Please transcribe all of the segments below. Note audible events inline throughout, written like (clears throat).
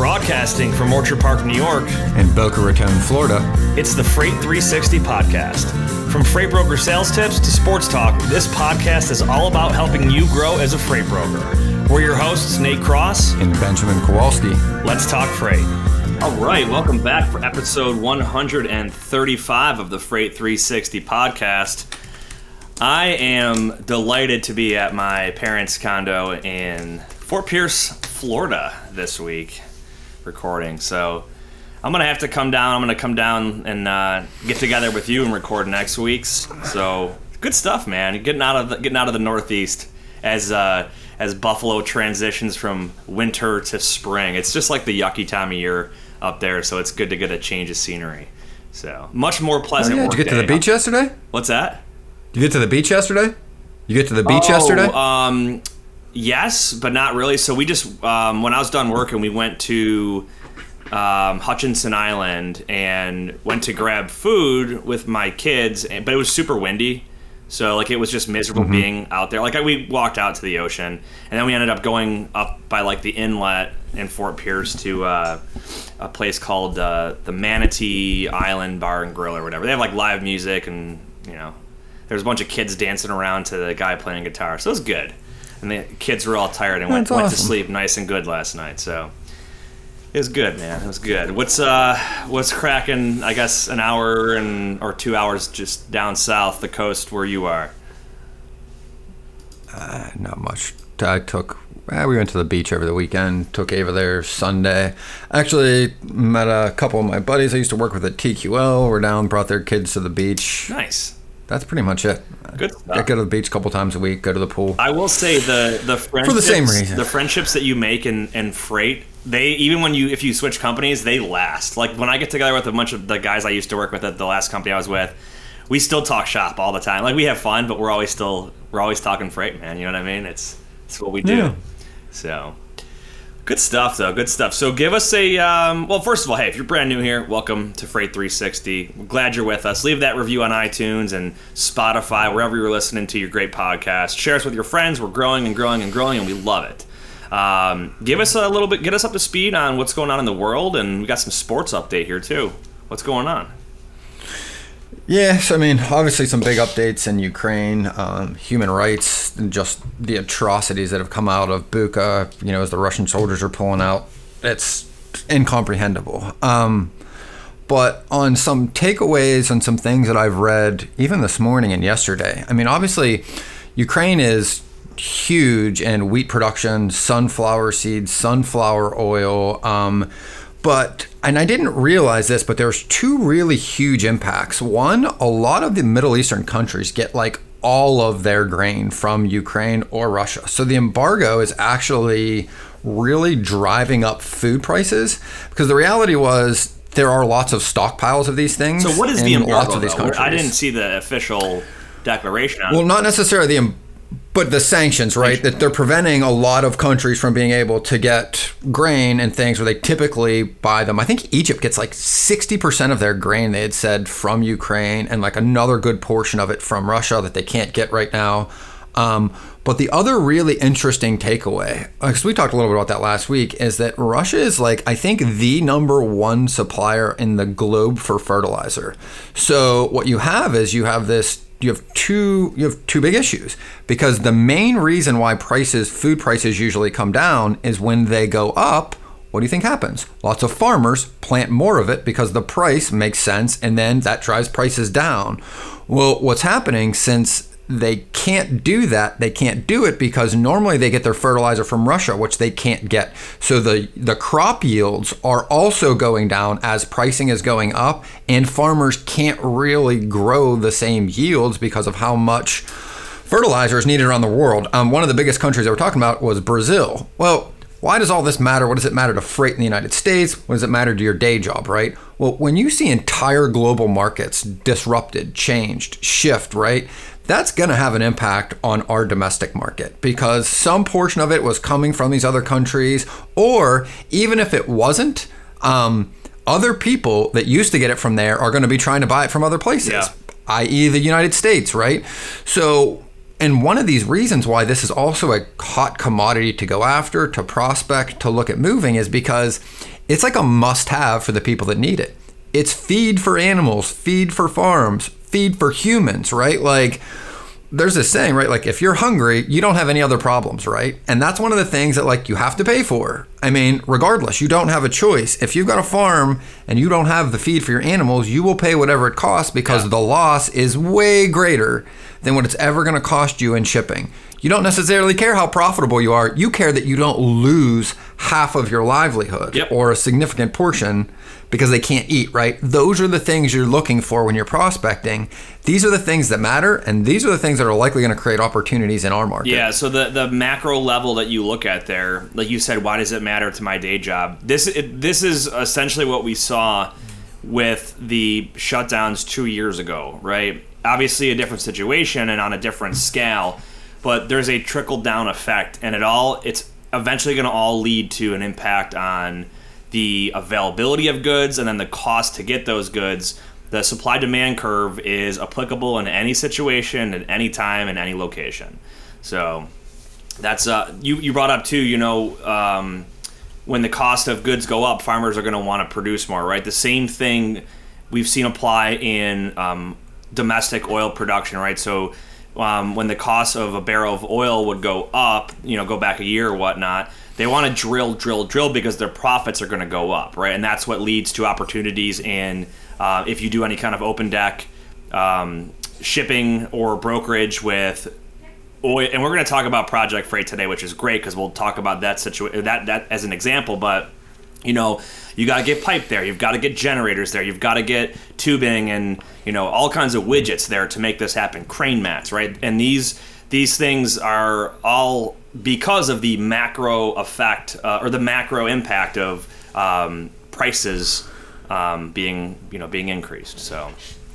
Broadcasting from Orchard Park, New York, and Boca Raton, Florida. it's the Freight 360 podcast. From freight broker sales tips to sports talk, this podcast is all about helping you grow as a freight broker. We're your hosts, Nate Cross. And Benjamin Kowalski. Let's talk freight. All right, welcome back for episode 135 of the Freight 360 podcast. I am delighted to be at my parents' condo in Fort Pierce, Florida this week recording. So I'm gonna have to come down. I'm gonna come down and uh, get together with you and record next week's. So good stuff, man. Getting out of the, getting out of the Northeast as uh, as Buffalo transitions from winter to spring. It's just like the yucky time of year up there. So it's good to get a change of scenery. So much more Oh, pleasant. yeah, did you get to the beach yesterday? What's that? Did You get to the beach yesterday? You get to the beach yesterday? Oh, um, yes, but not really. So we just um, when I was done working, we went to um, Hutchinson Island and went to grab food with my kids, and- but it was super windy. So like it was just miserable Mm-hmm. being out there. Like I, we walked out to the ocean, and then we ended up going up by like the inlet in Fort Pierce to uh, a place called uh, the Manatee Island Bar and Grill or whatever. They have like live music and you know there's a bunch of kids dancing around to the guy playing guitar. So it was good. And the kids were all tired and went, That's went to sleep nice and good last night. So it was good, man. It was good. What's uh what's cracking? I guess an hour and or two hours just down south the coast where you are. Not much. I took. eh, we went to the beach over the weekend. Took Ava there Sunday. Actually, met a couple of my buddies I used to work with at TQL. We're down, brought their kids to the beach. Nice. That's pretty much it. Good I go to the beach a couple times a week. Go to the pool. I will say the the friendships, same reason. the friendships that you make in, in freight, they even when you if you switch companies, they last. Like when I get together with a bunch of the guys I used to work with at the last company I was with, we still talk shop all the time. Like we have fun, but we're always still we're always talking freight, man. You know what I mean? It's it's what we do. Yeah. So good stuff, though. Good stuff. So give us a um, well. First of all, hey, if you're brand new here, welcome to Freight 360. We're glad you're with us. Leave that review on iTunes and Spotify, wherever you're listening to your great podcast. Share us with your friends. We're growing and growing and growing, and we love it. Um, give us a little bit, get us up to speed on what's going on in the world, and we got some sports update here too. What's going on? Yes, I mean, obviously some big updates in Ukraine, um, human rights, and just the atrocities that have come out of Bucha, you know, as the Russian soldiers are pulling out. It's incomprehensible. Um, but on some takeaways and some things that I've read, even this morning and yesterday, I mean, obviously, Ukraine is huge in wheat production, sunflower seeds, sunflower oil. Um, but and I didn't realize this, but there's two really huge impacts. One, a lot of the Middle Eastern countries get like all of their grain from Ukraine or Russia. So the embargo is actually really driving up food prices because the reality was there are lots of stockpiles of these things. So what is the embargo? Lots of these countries. I didn't see the official declaration. On Well, not necessarily the, but the sanctions, right? That they're preventing a lot of countries from being able to get grain and things where they typically buy them. I think Egypt gets like 60% of their grain, they had said, from Ukraine, and like another good portion of it from Russia that they can't get right now. Um, but the other really interesting takeaway, because we talked a little bit about that last week, is that Russia is like, I think, the number one supplier in the globe for fertilizer. So what you have is you have this you have two you have two big issues. Because the main reason why prices food prices usually come down is when they go up what do you think happens? Lots of farmers plant more of it because the price makes sense and then that drives prices down. Well what's happening since they can't do that. They can't do it because normally they get their fertilizer from Russia, which they can't get. So the the crop yields are also going down as pricing is going up, and farmers can't really grow the same yields because of how much fertilizer is needed around the world. Um, one of the biggest countries that we're talking about was Brazil. Well, why does all this matter? What does it matter to freight in the United States? What does it matter to your day job, right? Well, when you see entire global markets disrupted, changed, shift, right? That's going to have an impact on our domestic market because some portion of it was coming from these other countries, or even if it wasn't, um, other people that used to get it from there are going to be trying to buy it from other places Yeah. i.e., the United States, right? So and one of these reasons why this is also a hot commodity to go after, to prospect, to look at moving is because it's like a must have for the people that need it. It's feed for animals, feed for farms, feed for humans, right? Like, there's this saying, right? Like, if you're hungry, you don't have any other problems, right? And that's one of the things that, like, you have to pay for. I mean, regardless, you don't have a choice. If you've got a farm and you don't have the feed for your animals, you will pay whatever it costs because yeah. the loss is way greater than what it's ever going to cost you in shipping. You don't necessarily care how profitable you are. You care that you don't lose half of your livelihood yep. or a significant portion because they can't eat, right? Those are the things you're looking for when you're prospecting. These are the things that matter, and these are the things that are likely going to create opportunities in our market. Yeah, so the, the macro level that you look at there, like you said, why does it matter to my day job? This it, this is essentially what we saw with the shutdowns two years ago, right? Obviously, a different situation and on a different scale, but there's a trickle down effect, and it all it's eventually going to all lead to an impact on the availability of goods and then the cost to get those goods. The supply demand curve is applicable in any situation, at any time, in any location. So that's uh, you. You brought up too. You know, um, when the cost of goods go up, farmers are going to want to produce more, right? The same thing we've seen apply in um, domestic oil production, right? So um, when the cost of a barrel of oil would go up, you know, go back a year or whatnot, they want to drill, drill, drill because their profits are going to go up, right? And that's what leads to opportunities in uh, if you do any kind of open deck um, shipping or brokerage with oil. And we're going to talk about project freight today, which is great because we'll talk about that situation that that as an example, but you know you got to get pipe there you've got to get generators there you've got to get tubing and you know all kinds of widgets there to make this happen crane mats right and these these things are all because of the macro effect uh, or the macro impact of um, prices um, being you know being increased. So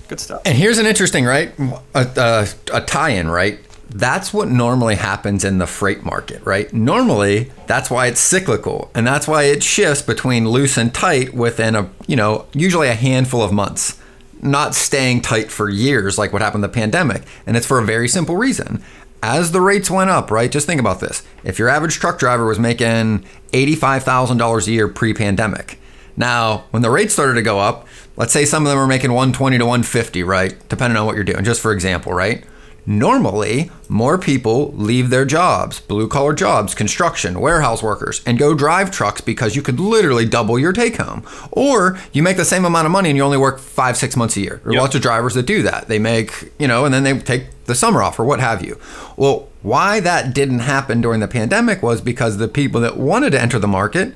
good stuff. And here's an interesting right a, a, a tie-in right. That's what normally happens in the freight market, right? Normally, that's why it's cyclical, and that's why it shifts between loose and tight within a you know usually a handful of months not staying tight for years like what happened in the pandemic. And it's for a very simple reason as the rates went up, right? Just think about this. If your average truck driver was making $85,000 a year pre pandemic, now when the rates started to go up, let's say some of them are making 120 to 150, right? Depending on what you're doing, just for example, right? Normally, more people leave their jobs, blue collar jobs, construction, warehouse workers, and go drive trucks because you could literally double your take home. Or you make the same amount of money and you only work five, six months a year. There are yep. lots of drivers that do that. They make, you know, and then they take the summer off or what have you. Well, why that didn't happen during the pandemic was because the people that wanted to enter the market,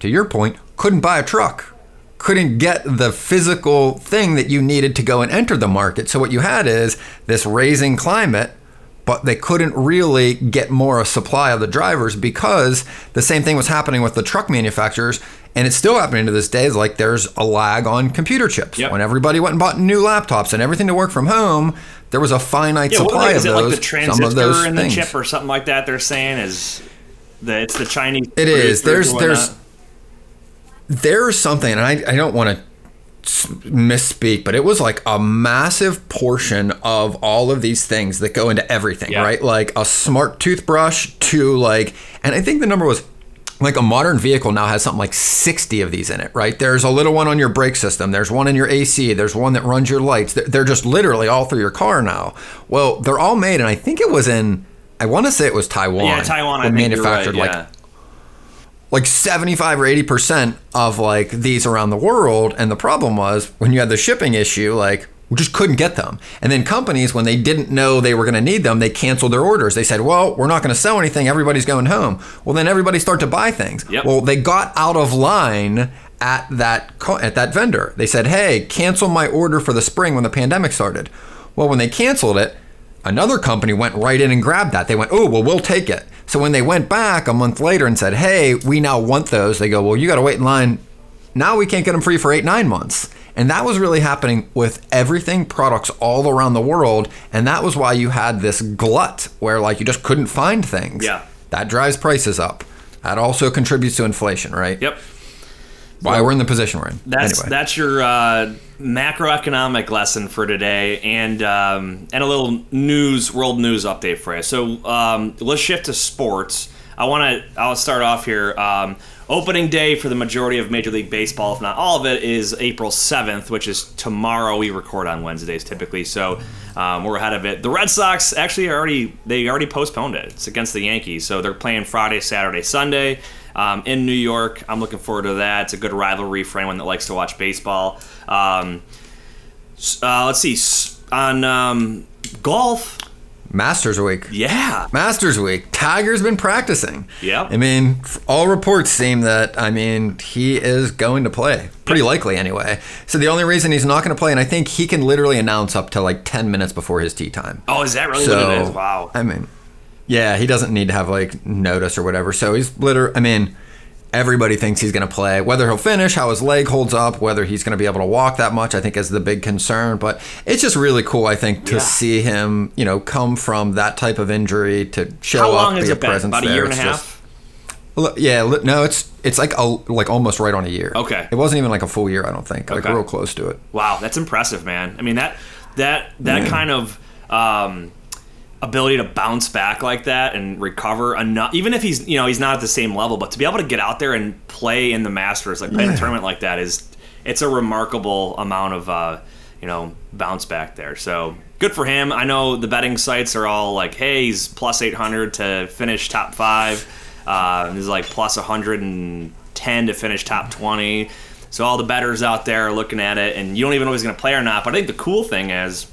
to your point, couldn't buy a truck couldn't get the physical thing that you needed to go and enter the market. So what you had is this raising climate, but they couldn't really get more a supply of the drivers because the same thing was happening with the truck manufacturers. And it's still happening to this day. Is like there's a lag on computer chips. Yep. When everybody went and bought new laptops and everything to work from home, there was a finite yeah, supply of those. Is it like the transistor in the chip or something like that? They're saying is that it's the Chinese. It is. There's there's there's something, and I, I don't want to misspeak, but it was like a massive portion of all of these things that go into everything, yeah. right? Like a smart toothbrush to like, and I think the number was like a modern vehicle now has something like 60 of these in it, right? There's a little one on your brake system. There's one in your AC. There's one that runs your lights. They're just literally all through your car now. Well, they're all made, and I think it was in, I want to say it was Taiwan. Yeah, Taiwan. I manufactured right, yeah. like like 75 or 80% of like these around the world and the problem was when you had the shipping issue like we just couldn't get them. And then companies when they didn't know they were going to need them they canceled their orders. They said well we're not going to sell anything. Everybody's going home. Well then everybody start to buy things. Yep. well they got out of line at that at that vendor. They said hey cancel my order for the spring when the pandemic started. Well when they canceled it another company went right in and grabbed that they went oh well we'll take it so when they went back a month later and said, hey, we now want those, they go, well, you got to wait in line. Now we can't get them free for eight, nine months. And that was really happening with everything products all around the world. And that was why you had this glut where like you just couldn't find things. Yeah. That drives prices up. That also contributes to inflation, right? Yep. Why we're in the position we're in. That's anyway. that's your uh, macroeconomic lesson for today, and um, and a little news, world news update for you. So um, let's shift to sports. I want to. I'll start off here. Um, opening day for the majority of Major League Baseball, if not all of it, is April seventh, which is tomorrow. We record on Wednesdays typically, so um, we're ahead of it. The Red Sox actually already they already postponed it. It's against the Yankees, so they're playing Friday, Saturday, Sunday um, in New York. I'm looking forward to that. It's a good rivalry for anyone that likes to watch baseball. Um, uh, let's see on um, golf. Masters Week. Yeah, Masters Week. Tiger's been practicing. Yeah. I mean, all reports seem that, I mean, he is going to play. Pretty likely, anyway. So the only reason he's not going to play, and I think he can literally announce up to like 10 minutes before his tee time. Oh, is that really so, what it is? Wow. I mean, yeah, he doesn't need to have like notice or whatever. So he's literally, I mean, everybody thinks he's going to play. Whether he'll finish, how his leg holds up, whether he's going to be able to walk that much, I think is the big concern. But it's just really cool, I think, to Yeah. see him, you know, come from that type of injury to show How up, long has be a it been? presence About a year and a half. just- yeah, no, it's it's like a, like almost right on a year. Okay. it wasn't even like a full year. I don't think like Okay. real close to it. Wow, that's impressive, man. I mean that that that kind of um, ability to bounce back like that and recover enough, even if he's you know he's not at the same level, but to be able to get out there and play in the Masters, like play in a tournament like that, is it's a remarkable amount of uh, you know bounce back there. So good for him. I know the betting sites are all like, hey, he's plus eight hundred to finish top five. Uh, he's like plus one hundred and ten to finish top twenty. So all the betters out there are looking at it, and you don't even know if he's going to play or not. But I think the cool thing is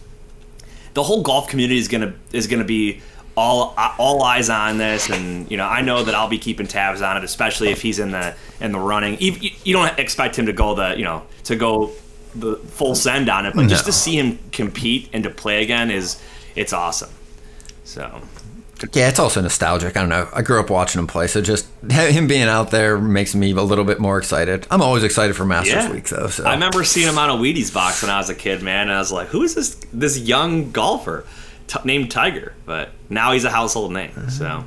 the whole golf community is gonna is gonna be all all eyes on this, and you know I know that I'll be keeping tabs on it, especially if he's in the in the running. You, don't expect him to go the you know to go the full send on it, but just to see him compete and to play again is it's awesome. So Yeah, it's also nostalgic. I don't know. I grew up watching him play, so just (laughs) him being out there makes me a little bit more excited. I'm always excited for Masters yeah, Week, though. So I remember seeing him on a Wheaties box when I was a kid, man, and I was like, who is this this young golfer t- named Tiger? But now he's a household name. Mm-hmm. So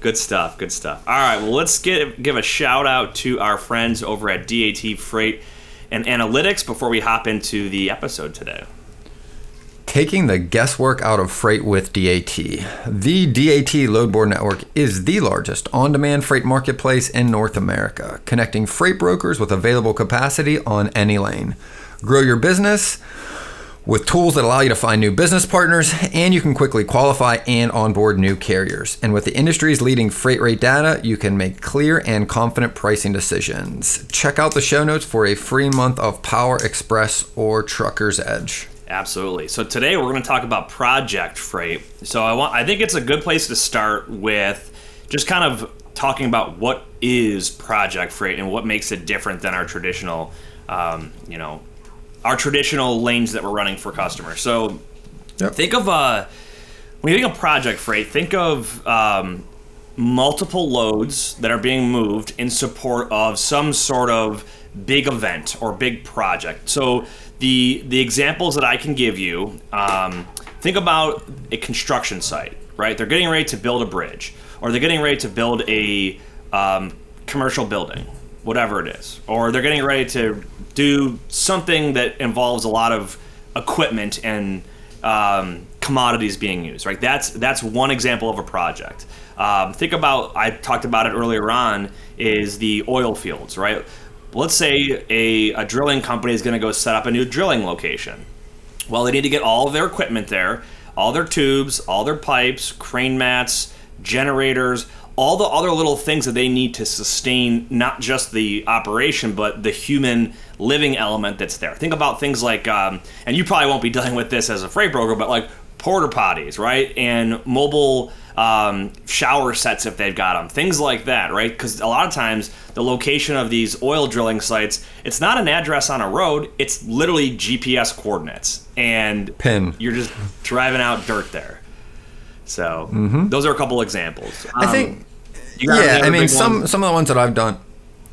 good stuff, good stuff. All right, well, let's get give a shout out to our friends over at DAT Freight and Analytics before we hop into the episode today. Taking the guesswork out of freight with DAT. The DAT Load Board Network is the largest on demand freight marketplace in North America, connecting freight brokers with available capacity on any lane. Grow your business with tools that allow you to find new business partners, and you can quickly qualify and onboard new carriers. And with the industry's leading freight rate data, you can make clear and confident pricing decisions. Check out the show notes for a free month of Power Express or Trucker's Edge. Absolutely. So today we're going to talk about project freight. So I want I think it's a good place to start with just kind of talking about what is project freight and what makes it different than our traditional um, you know our traditional lanes that we're running for customers. So Yep. think of uh when you think of project freight, think of um, multiple loads that are being moved in support of some sort of big event or big project. So the the examples that I can give you, um, think about a construction site, right? They're getting ready to build a bridge, or they're getting ready to build a um, commercial building, whatever it is, or they're getting ready to do something that involves a lot of equipment and um, commodities being used, right? That's that's one example of a project. Um, think about I talked about it earlier on is the oil fields, right? Let's say a, a drilling company is going to go set up a new drilling location. Well, they need to get all of their equipment there, all their tubes, all their pipes, crane mats, generators, all the other little things that they need to sustain not just the operation, but the human living element that's there. Think about things like, um, and you probably won't be (laughs) dealing with this as a freight broker, but like porter potties, right? And mobile um, shower sets if they've got them, things like that, right? Because a lot of times the location of these oil drilling sites, it's not an address on a road, it's literally GPS coordinates. And Pin. you're just driving out dirt there. So mm-hmm. those are a couple examples. Mm-hmm. I Um, think you got yeah, I mean some ones? some of the ones that I've done.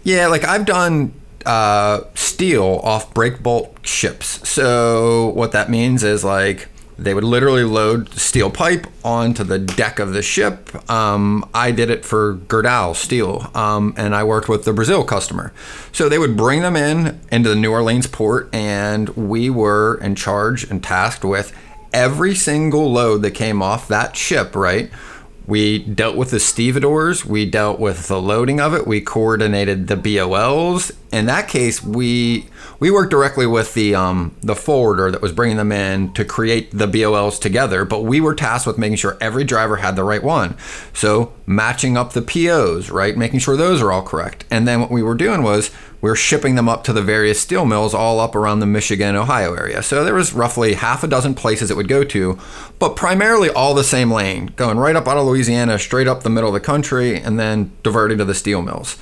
Yeah, like I've done uh, steel off break bulk ships. So what that means is like They would literally load steel pipe onto the deck of the ship. Um, I did it for Gerdau Steel, um, and I worked with the Brazil customer. So they would bring them in into the New Orleans port, and we were in charge and tasked with every single load that came off that ship, right? We dealt with the stevedores. We dealt with the loading of it. We coordinated the BOLs. In that case, we we worked directly with the um, the forwarder that was bringing them in to create the BOLs together. But we were tasked with making sure every driver had the right one. So matching up the POs, right, making sure those are all correct. And then what we were doing was we were shipping them up to the various steel mills all up around the Michigan, Ohio area. So there was roughly half a dozen places it would go to, but primarily all the same lane, going right up out of Louisiana, straight up the middle of the country, and then diverting to the steel mills.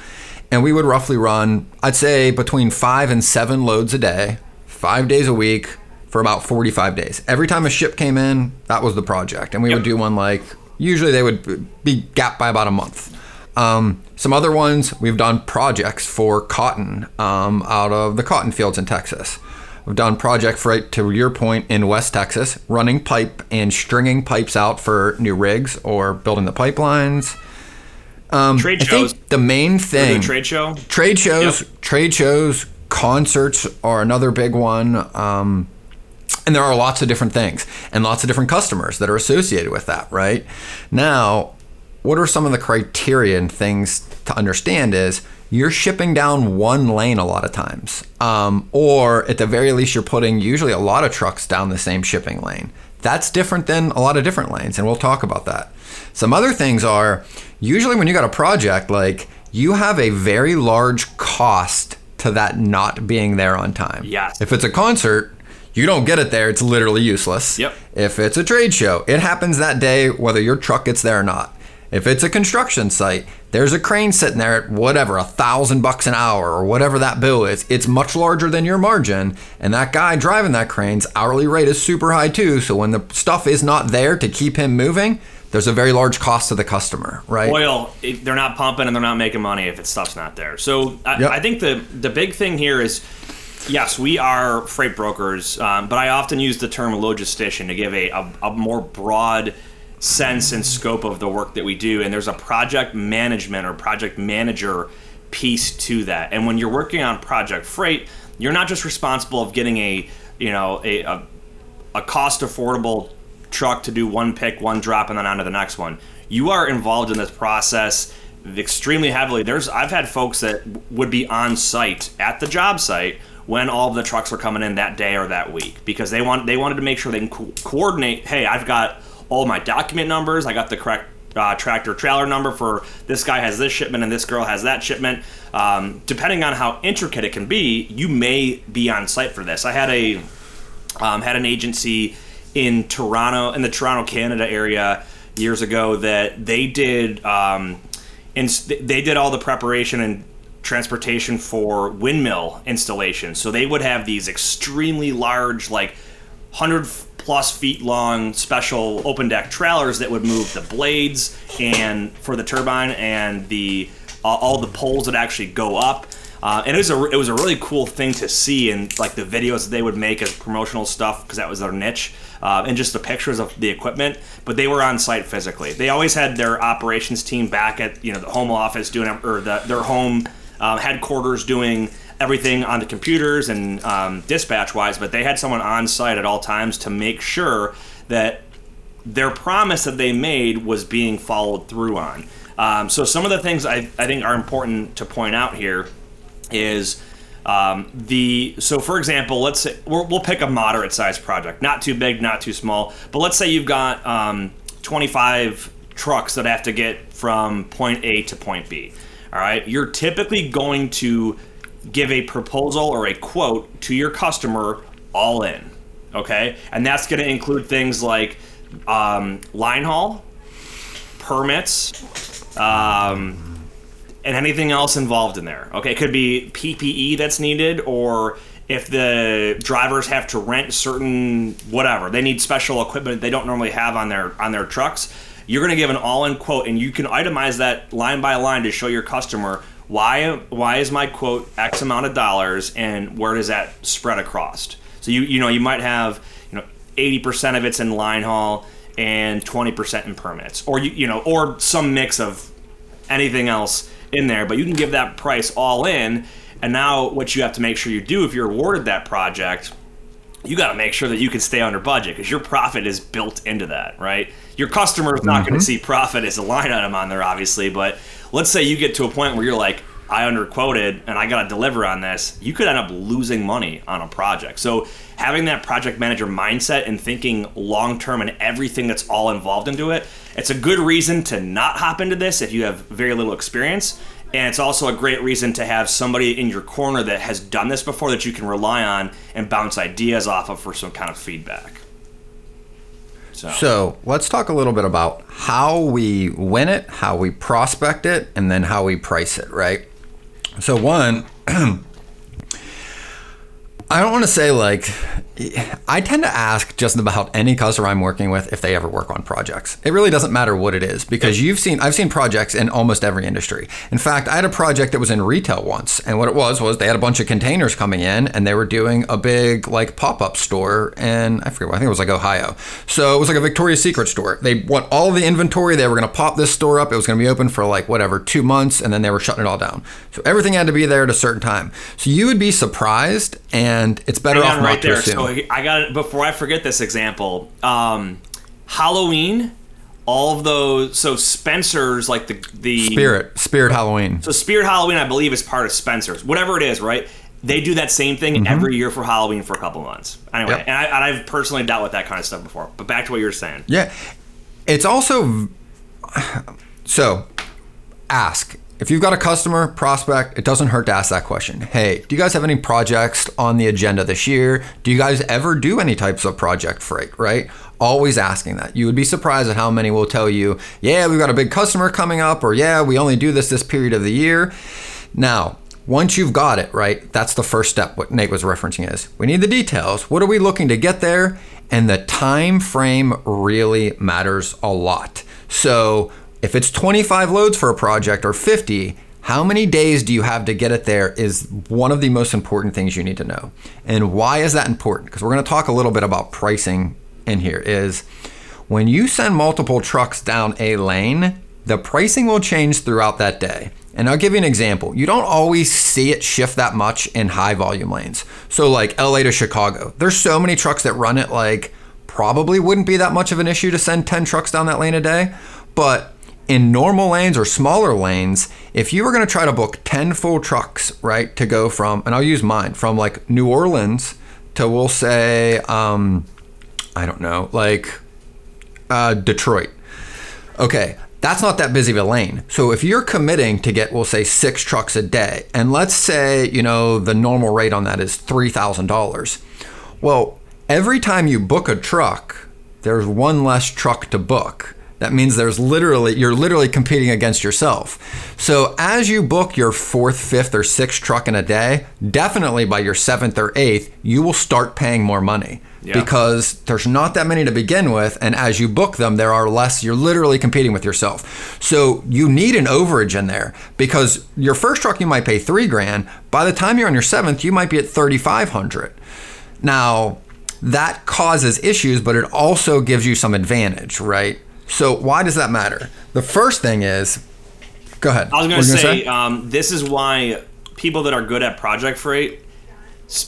And we would roughly run, I'd say, between five and seven loads a day, five days a week for about 45 days. Every time a ship came in, that was the project. And we yep. would do one like, usually they would be gapped by about a month. Um, some other ones, we've done projects for cotton um, out of the cotton fields in Texas. We've done project right to your point in West Texas, running pipe and stringing pipes out for new rigs or building the pipelines. Um, trade shows. the main thing. The trade show. Trade shows. Yep. Trade shows. Concerts are another big one. Um, and there are lots of different things and lots of different customers that are associated with that, right? Now, what are some of the criteria and things to understand is you're shipping down one lane a lot of times um, or at the very least you're putting usually a lot of trucks down the same shipping lane that's different than a lot of different lanes and we'll talk about that some other things are usually when you got a project like you have a very large cost to that not being there on time yes if it's a concert you don't get it there, it's literally useless. Yep. If it's a trade show, it happens that day whether your truck gets there or not. If it's a construction site, there's a crane sitting there at whatever, a thousand bucks an hour or whatever that bill is. It's much larger than your margin. And that guy driving that crane's hourly rate is super high too. So when the stuff is not there to keep him moving, there's a very large cost to the customer, right? Oil, they're not pumping and they're not making money if its stuff's not there. So I, yep. I think the the big thing here is yes, we are freight brokers, um, but I often use the term logistician to give a, a, a more broad sense and scope of the work that we do and there's a project management or project manager piece to that. And when you're working on project freight you're not just responsible of getting a you know a, a, a cost affordable truck to do one pick one drop and then on to the next one. You are involved in this process extremely heavily. There's i've had folks that would be on site at the job site when all of the trucks were coming in that day or that week because they want they wanted to make sure they can co- coordinate hey i've got all my document numbers. I got the correct uh, tractor trailer number for this guy has this shipment and this girl has that shipment. Um, depending on how intricate it can be, you may be on site for this. I had a um, had an agency in Toronto, in the Toronto, Canada area years ago that they did um, and they did all the preparation and transportation for windmill installation. So they would have these extremely large, like hundred plus feet long special open deck trailers that would move the blades and for the turbine and the uh, all the poles that actually go up. Uh, and it was a it was a really cool thing to see and like the videos that they would make as promotional stuff because that was their niche uh, and just the pictures of the equipment. But they were on site physically. They always had their operations team back at you know the home office doing or the, their home uh, headquarters doing everything on the computers and um, dispatch wise, but they had someone on site at all times to make sure that their promise that they made was being followed through on. Um, so some of the things I, I think are important to point out here is um, the so for example, let's say we will pick a moderate sized project, not too big, not too small, but let's say you've got um, 25 trucks that have to get from point A to point B. All right, you're typically going to give a proposal or a quote to your customer all in. Okay? And that's going to include things like um, line haul, permits, um, and anything else involved in there. Okay? It could be PPE that's needed or if the drivers have to rent certain whatever they need special equipment they don't normally have on their on their trucks you're going to give an all-in quote and you can itemize that line by line to show your customer why why is my quote X amount of dollars and where does that spread across? So you you know you might have you know 80% of it's in line haul and 20% in permits or you, you know or some mix of anything else in there but you can give that price all in and now what you have to make sure you do if you're awarded that project you got to make sure that you can stay under budget because your profit is built into that right your customer is not mm-hmm. going to see profit as a line item on there obviously but let's say you get to a point where you're like I underquoted and I got to deliver on this, you could end up losing money on a project. So having that project manager mindset and thinking long term and everything that's all involved into it, it's a good reason to not hop into this if you have very little experience. And it's also a great reason to have somebody in your corner that has done this before that you can rely on and bounce ideas off of for some kind of feedback. So. so let's talk a little bit about how we win it, how we prospect it, and then how we price it, right? So one, (clears throat) I don't want to say like I tend to ask just about any customer I'm working with if they ever work on projects. It really doesn't matter what it is because you've seen I've seen projects in almost every industry. In fact, I had a project that was in retail once, and what it was was they had a bunch of containers coming in and they were doing a big like pop-up store and I forget I think it was like Ohio. So it was like a Victoria's Secret store. They want all the inventory, they were going to pop this store up. It was going to be open for like whatever, 2 months and then they were shutting it all down. So everything had to be there at a certain time. So you would be surprised and it's better Hang off not right to there. assume. So I got it before I forget this example. Um, Halloween, all of those. So Spencer's like the the Spirit Spirit Halloween. So Spirit Halloween, I believe, is part of Spencer's. Whatever it is, right? They do that same thing mm-hmm. every year for Halloween for a couple months. Anyway, yep. and, I, have personally dealt with that kind of stuff before. But back to what you were saying. Yeah, it's also (sighs) so ask if you've got a customer prospect, it doesn't hurt to ask that question. Hey, do you guys have any projects on the agenda this year? Do you guys ever do any types of project freight, right? Always asking that. You would be surprised at how many will tell you, yeah, we've got a big customer coming up, or yeah, we only do this this period of the year. Now, once you've got it, right, that's the first step what Nate was referencing is we need the details. What are we looking to get there? And the time frame really matters a lot. So if it's 25 loads for a project or 50, how many days do you have to get it there is one of the most important things you need to know. And why is that important? Because we're going to talk a little bit about pricing in here is when you send multiple trucks down a lane, the pricing will change throughout that day. And I'll give you an example. You don't always see it shift that much in high volume lanes. So like LA to Chicago, there's so many trucks that run it like probably wouldn't be that much of an issue to send 10 trucks down that lane a day, but in normal lanes or smaller lanes, if you were going to try to book 10 full trucks, right, to go from, and I'll use mine, from like New Orleans to, we'll say, um, I don't know, like uh, Detroit. Okay, that's not that busy of a lane. So if you're committing to get, we'll say, six trucks a day, and let's say, you know, the normal rate on that is $3,000. Well, every time you book a truck, there's one less truck to book. That means there's literally you're literally competing against yourself. So as you book your fourth, fifth, or sixth truck in a day, definitely by your seventh or eighth, you will start paying more money. Yeah. Because there's not that many to begin with, and as you book them, there are less. You're literally competing with yourself. So you need an overage in there because your first truck you might pay three grand. By the time you're on your seventh, you might be at thirty five hundred. Now that causes issues, but it also gives you some advantage, right? So why does that matter? The first thing is, go ahead. I was going to say, say? Um, this is why people that are good at project freight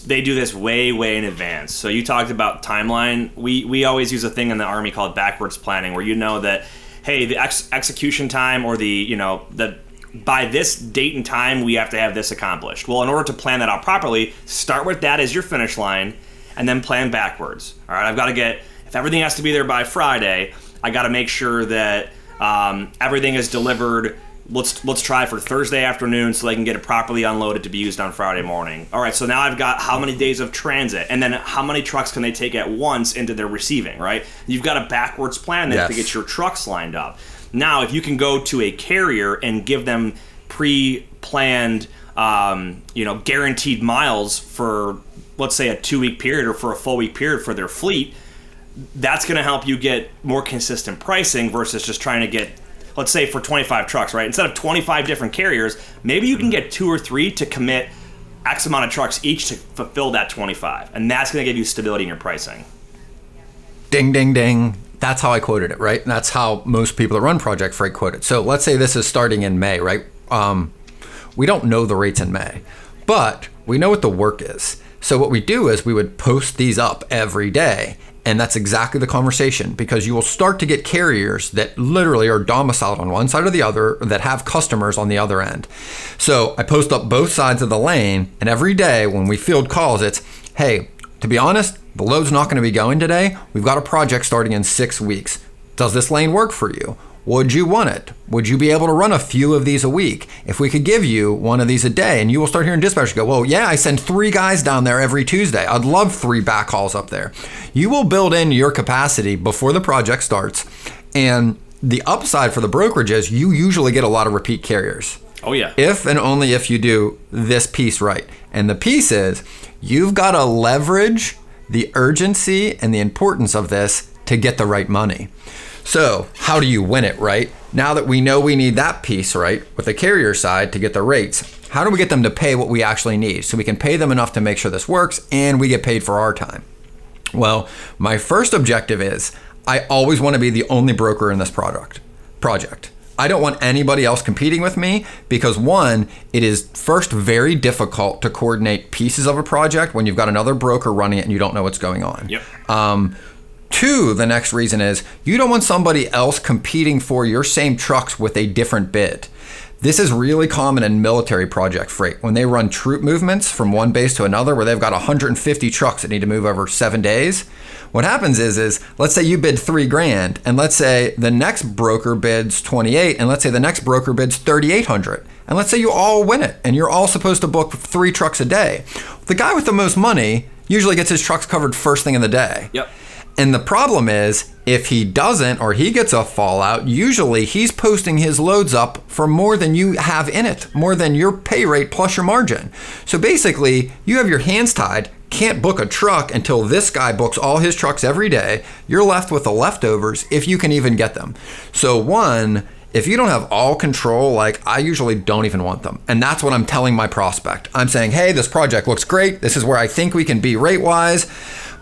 they do this way way in advance so you talked about timeline we we always use a thing in the army called backwards planning where you know that hey the ex- execution time or the you know the by this date and time we have to have this accomplished well in order to plan that out properly start with that as your finish line and then plan backwards all right i've got to get if everything has to be there by friday I got to make sure that um, everything is delivered. Let's let's try for Thursday afternoon so they can get it properly unloaded to be used on Friday morning. All right, so now I've got how many days of transit, and then how many trucks can they take at once into their receiving? Right, you've got a backwards plan then yes. to get your trucks lined up. Now, if you can go to a carrier and give them pre-planned, um, you know, guaranteed miles for let's say a two-week period or for a full week period for their fleet that's going to help you get more consistent pricing versus just trying to get let's say for 25 trucks right instead of 25 different carriers maybe you can get two or three to commit x amount of trucks each to fulfill that 25 and that's going to give you stability in your pricing ding, ding, ding. That's how I quoted it, right? And that's how most people that run Project Freight quote it. So let's say this is starting in May, right? Um, we don't know the rates in May, but we know what the work is. So what we do is we would post these up every day. And that's exactly the conversation because you will start to get carriers that literally are domiciled on one side or the other that have customers on the other end. So I post up both sides of the lane, and every day when we field calls, it's hey, to be honest, the load's not going to be going today. We've got a project starting in six weeks. Does this lane work for you? Would you want it? Would you be able to run a few of these a week? If we could give you one of these a day, and you will start hearing dispatchers go, Well, yeah, I send three guys down there every Tuesday. I'd love three backhauls up there. You will build in your capacity before the project starts. And the upside for the brokerage is you usually get a lot of repeat carriers. Oh, yeah. If and only if you do this piece right. And the piece is you've got to leverage the urgency and the importance of this to get the right money. So, how do you win it, right? Now that we know we need that piece, right, with the carrier side to get the rates, how do we get them to pay what we actually need so we can pay them enough to make sure this works and we get paid for our time? Well, my first objective is I always want to be the only broker in this product project. I don't want anybody else competing with me because one, it is first very difficult to coordinate pieces of a project when you've got another broker running it and you don't know what's going on. Yep. Um, Two, the next reason is you don't want somebody else competing for your same trucks with a different bid. This is really common in military project freight when they run troop movements from one base to another where they've got 150 trucks that need to move over 7 days. What happens is is let's say you bid 3 grand and let's say the next broker bids 28 and let's say the next broker bids 3800 and let's say you all win it and you're all supposed to book 3 trucks a day. The guy with the most money usually gets his trucks covered first thing in the day. Yep. And the problem is, if he doesn't or he gets a fallout, usually he's posting his loads up for more than you have in it, more than your pay rate plus your margin. So basically, you have your hands tied, can't book a truck until this guy books all his trucks every day. You're left with the leftovers if you can even get them. So, one, if you don't have all control, like I usually don't even want them. And that's what I'm telling my prospect. I'm saying, hey, this project looks great. This is where I think we can be rate wise.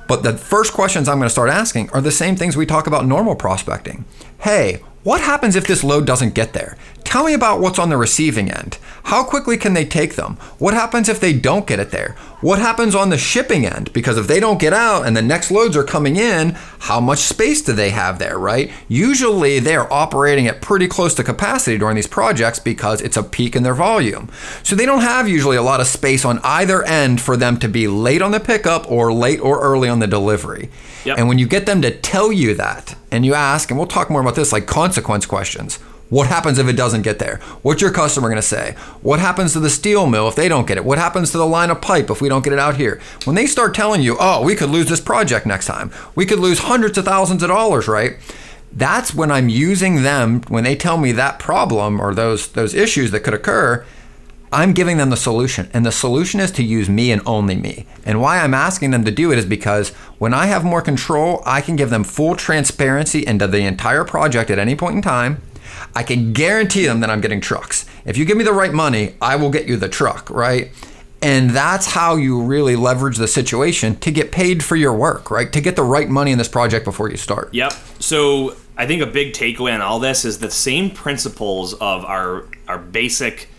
But the first questions I'm going to start asking are the same things we talk about normal prospecting. Hey, what happens if this load doesn't get there? Tell me about what's on the receiving end. How quickly can they take them? What happens if they don't get it there? What happens on the shipping end? Because if they don't get out and the next loads are coming in, how much space do they have there, right? Usually they're operating at pretty close to capacity during these projects because it's a peak in their volume. So they don't have usually a lot of space on either end for them to be late on the pickup or late or early on the delivery. Yep. And when you get them to tell you that, and you ask, and we'll talk more about this, like consequence questions. What happens if it doesn't get there? What's your customer going to say? What happens to the steel mill if they don't get it? What happens to the line of pipe if we don't get it out here? When they start telling you, oh, we could lose this project next time, we could lose hundreds of thousands of dollars, right? That's when I'm using them when they tell me that problem or those those issues that could occur. I'm giving them the solution, and the solution is to use me and only me. And why I'm asking them to do it is because when I have more control, I can give them full transparency into the entire project at any point in time. I can guarantee them that I'm getting trucks. If you give me the right money, I will get you the truck, right? And that's how you really leverage the situation to get paid for your work, right? To get the right money in this project before you start. Yep. So I think a big takeaway on all this is the same principles of our our basic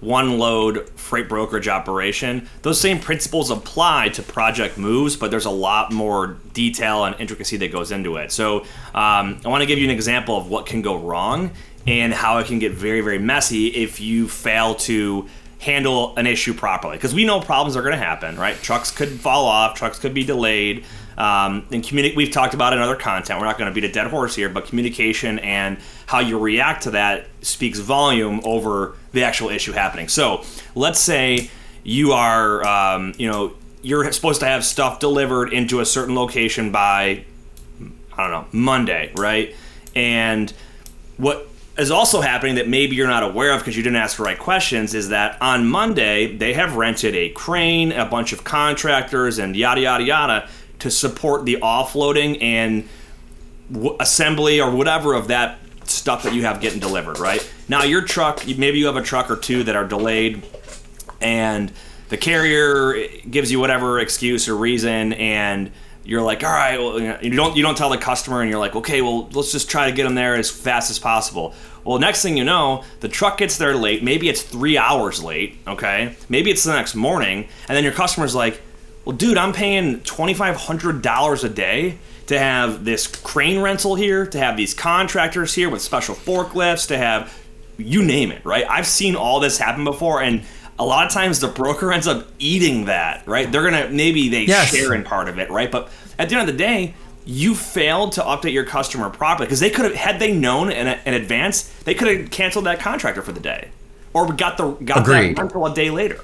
one load freight brokerage operation. Those same principles apply to project moves, but there's a lot more detail and intricacy that goes into it. So um, I want to give you an example of what can go wrong and how it can get very, very messy if you fail to handle an issue properly. Because we know problems are going to happen, right? Trucks could fall off, trucks could be delayed. Um, and communi- we've talked about in other content. We're not going to beat a dead horse here, but communication and how you react to that speaks volume over the actual issue happening. So let's say you are, um, you know, you're supposed to have stuff delivered into a certain location by, I don't know, Monday, right? And what is also happening that maybe you're not aware of because you didn't ask the right questions is that on Monday they have rented a crane, a bunch of contractors, and yada yada yada to support the offloading and w- assembly or whatever of that stuff that you have getting delivered. Right now, your truck, maybe you have a truck or two that are delayed, and the carrier gives you whatever excuse or reason, and you're like, all right, well, you don't you don't tell the customer, and you're like, okay, well, let's just try to get them there as fast as possible. Well, next thing you know, the truck gets there late. Maybe it's three hours late. Okay, maybe it's the next morning, and then your customer's like, well, dude, I'm paying twenty five hundred dollars a day to have this crane rental here, to have these contractors here with special forklifts, to have you name it, right? I've seen all this happen before, and a lot of times the broker ends up eating that, right? They're gonna maybe they yes. share in part of it, right? But at the end of the day, you failed to update your customer properly because they could have had they known in, in advance, they could have canceled that contractor for the day, or got the got Agreed. that rental a day later.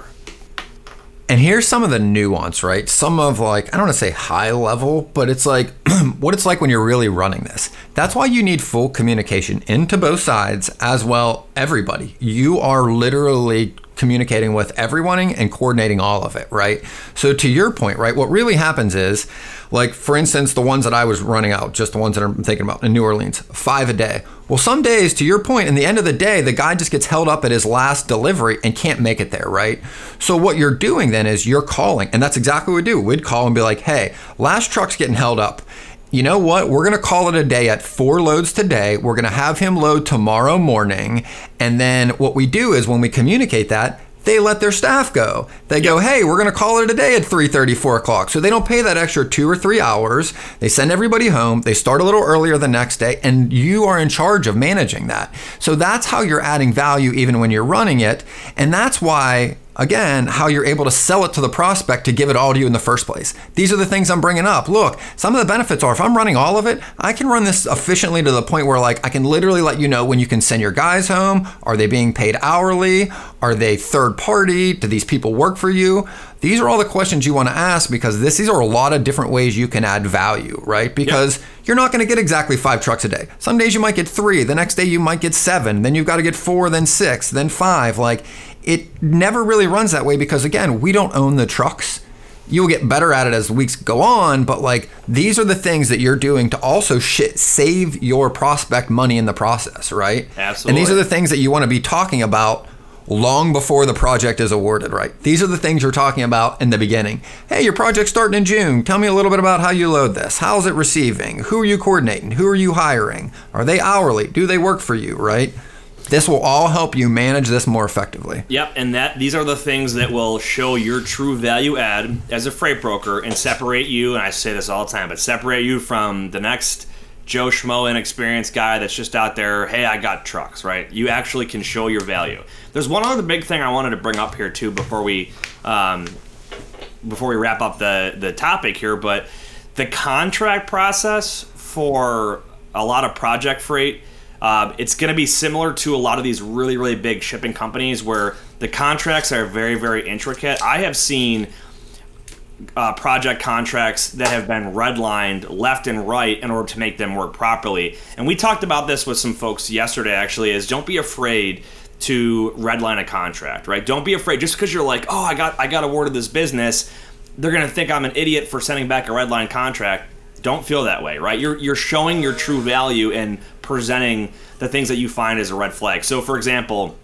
And here's some of the nuance, right? Some of like, I don't want to say high level, but it's like (clears throat) what it's like when you're really running this. That's why you need full communication into both sides as well, everybody. You are literally communicating with everyone and coordinating all of it, right? So to your point, right, what really happens is like for instance, the ones that I was running out, just the ones that I'm thinking about in New Orleans, five a day. Well, some days, to your point, in the end of the day, the guy just gets held up at his last delivery and can't make it there, right? So what you're doing then is you're calling, and that's exactly what we do. We'd call and be like, hey, last truck's getting held up you know what? We're going to call it a day at four loads today. We're going to have him load tomorrow morning. And then what we do is when we communicate that, they let their staff go. They go, hey, we're going to call it a day at 3.30, 4 o'clock. So they don't pay that extra two or three hours. They send everybody home. They start a little earlier the next day, and you are in charge of managing that. So that's how you're adding value even when you're running it. And that's why again, how you're able to sell it to the prospect to give it all to you in the first place. These are the things I'm bringing up. Look, some of the benefits are if I'm running all of it, I can run this efficiently to the point where like I can literally let you know when you can send your guys home. Are they being paid hourly? Are they third party? Do these people work for you? These are all the questions you want to ask because this, these are a lot of different ways you can add value, right? Because yep. you're not going to get exactly five trucks a day. Some days you might get three, the next day you might get seven, then you've got to get four, then six, then five. Like it never really runs that way because again, we don't own the trucks. You'll get better at it as weeks go on, but like these are the things that you're doing to also sh- save your prospect money in the process, right? Absolutely. And these are the things that you want to be talking about long before the project is awarded, right? These are the things you're talking about in the beginning. Hey, your project's starting in June. Tell me a little bit about how you load this. How's it receiving? Who are you coordinating? Who are you hiring? Are they hourly? Do they work for you, right? This will all help you manage this more effectively. Yep, and that these are the things that will show your true value add as a freight broker and separate you. And I say this all the time, but separate you from the next Joe Schmo inexperienced guy that's just out there. Hey, I got trucks, right? You actually can show your value. There's one other big thing I wanted to bring up here too before we um, before we wrap up the the topic here, but the contract process for a lot of project freight uh, it's going to be similar to a lot of these really, really big shipping companies where the contracts are very, very intricate. I have seen uh, project contracts that have been redlined left and right in order to make them work properly. And we talked about this with some folks yesterday, actually, is don't be afraid to redline a contract, right? Don't be afraid just because you're like, oh, I got I got awarded this business. They're gonna think I'm an idiot for sending back a redline contract don't feel that way, right? You're you're showing your true value and presenting the things that you find as a red flag. So, for example.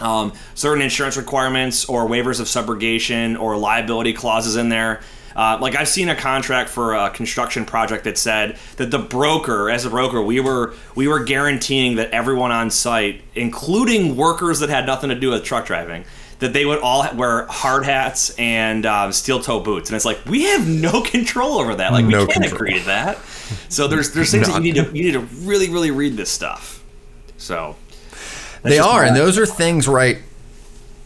Um, certain insurance requirements or waivers of subrogation or liability clauses in there. Uh, like I've seen a contract for a construction project that said that the broker, as a broker, we were we were guaranteeing that everyone on site, including workers that had nothing to do with truck driving, that they would all wear hard hats and uh, steel toe boots, and it's like we have no (laughs) control over that. Like we no can't control. agree to that. So there's there's things that you need to you need to really really read this stuff. So they are, and those are things right.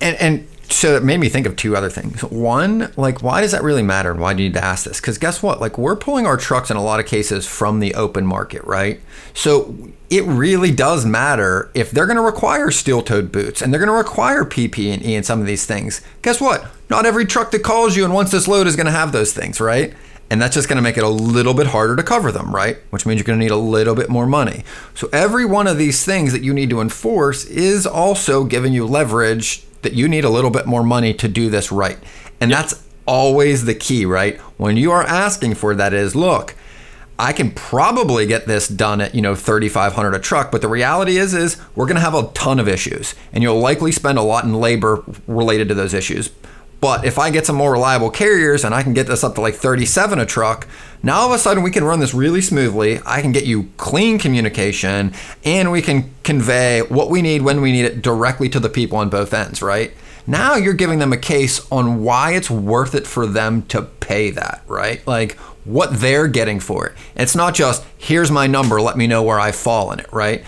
And and so it made me think of two other things. One, like, why does that really matter? And why do you need to ask this? Because guess what? Like, we're pulling our trucks in a lot of cases from the open market, right? So it really does matter if they're going to require steel-toed boots and they're going to require PPE and some of these things. Guess what? Not every truck that calls you and wants this load is going to have those things, right? And that's just going to make it a little bit harder to cover them, right? Which means you're going to need a little bit more money. So every one of these things that you need to enforce is also giving you leverage that you need a little bit more money to do this right. And yep. that's always the key, right? When you are asking for that is, look, I can probably get this done at, you know, 3500 a truck, but the reality is is we're going to have a ton of issues and you'll likely spend a lot in labor related to those issues. But if I get some more reliable carriers and I can get this up to like 37 a truck, now all of a sudden we can run this really smoothly. I can get you clean communication and we can convey what we need when we need it directly to the people on both ends, right? Now you're giving them a case on why it's worth it for them to pay that, right? Like what they're getting for it. It's not just, here's my number, let me know where I fall in it, right?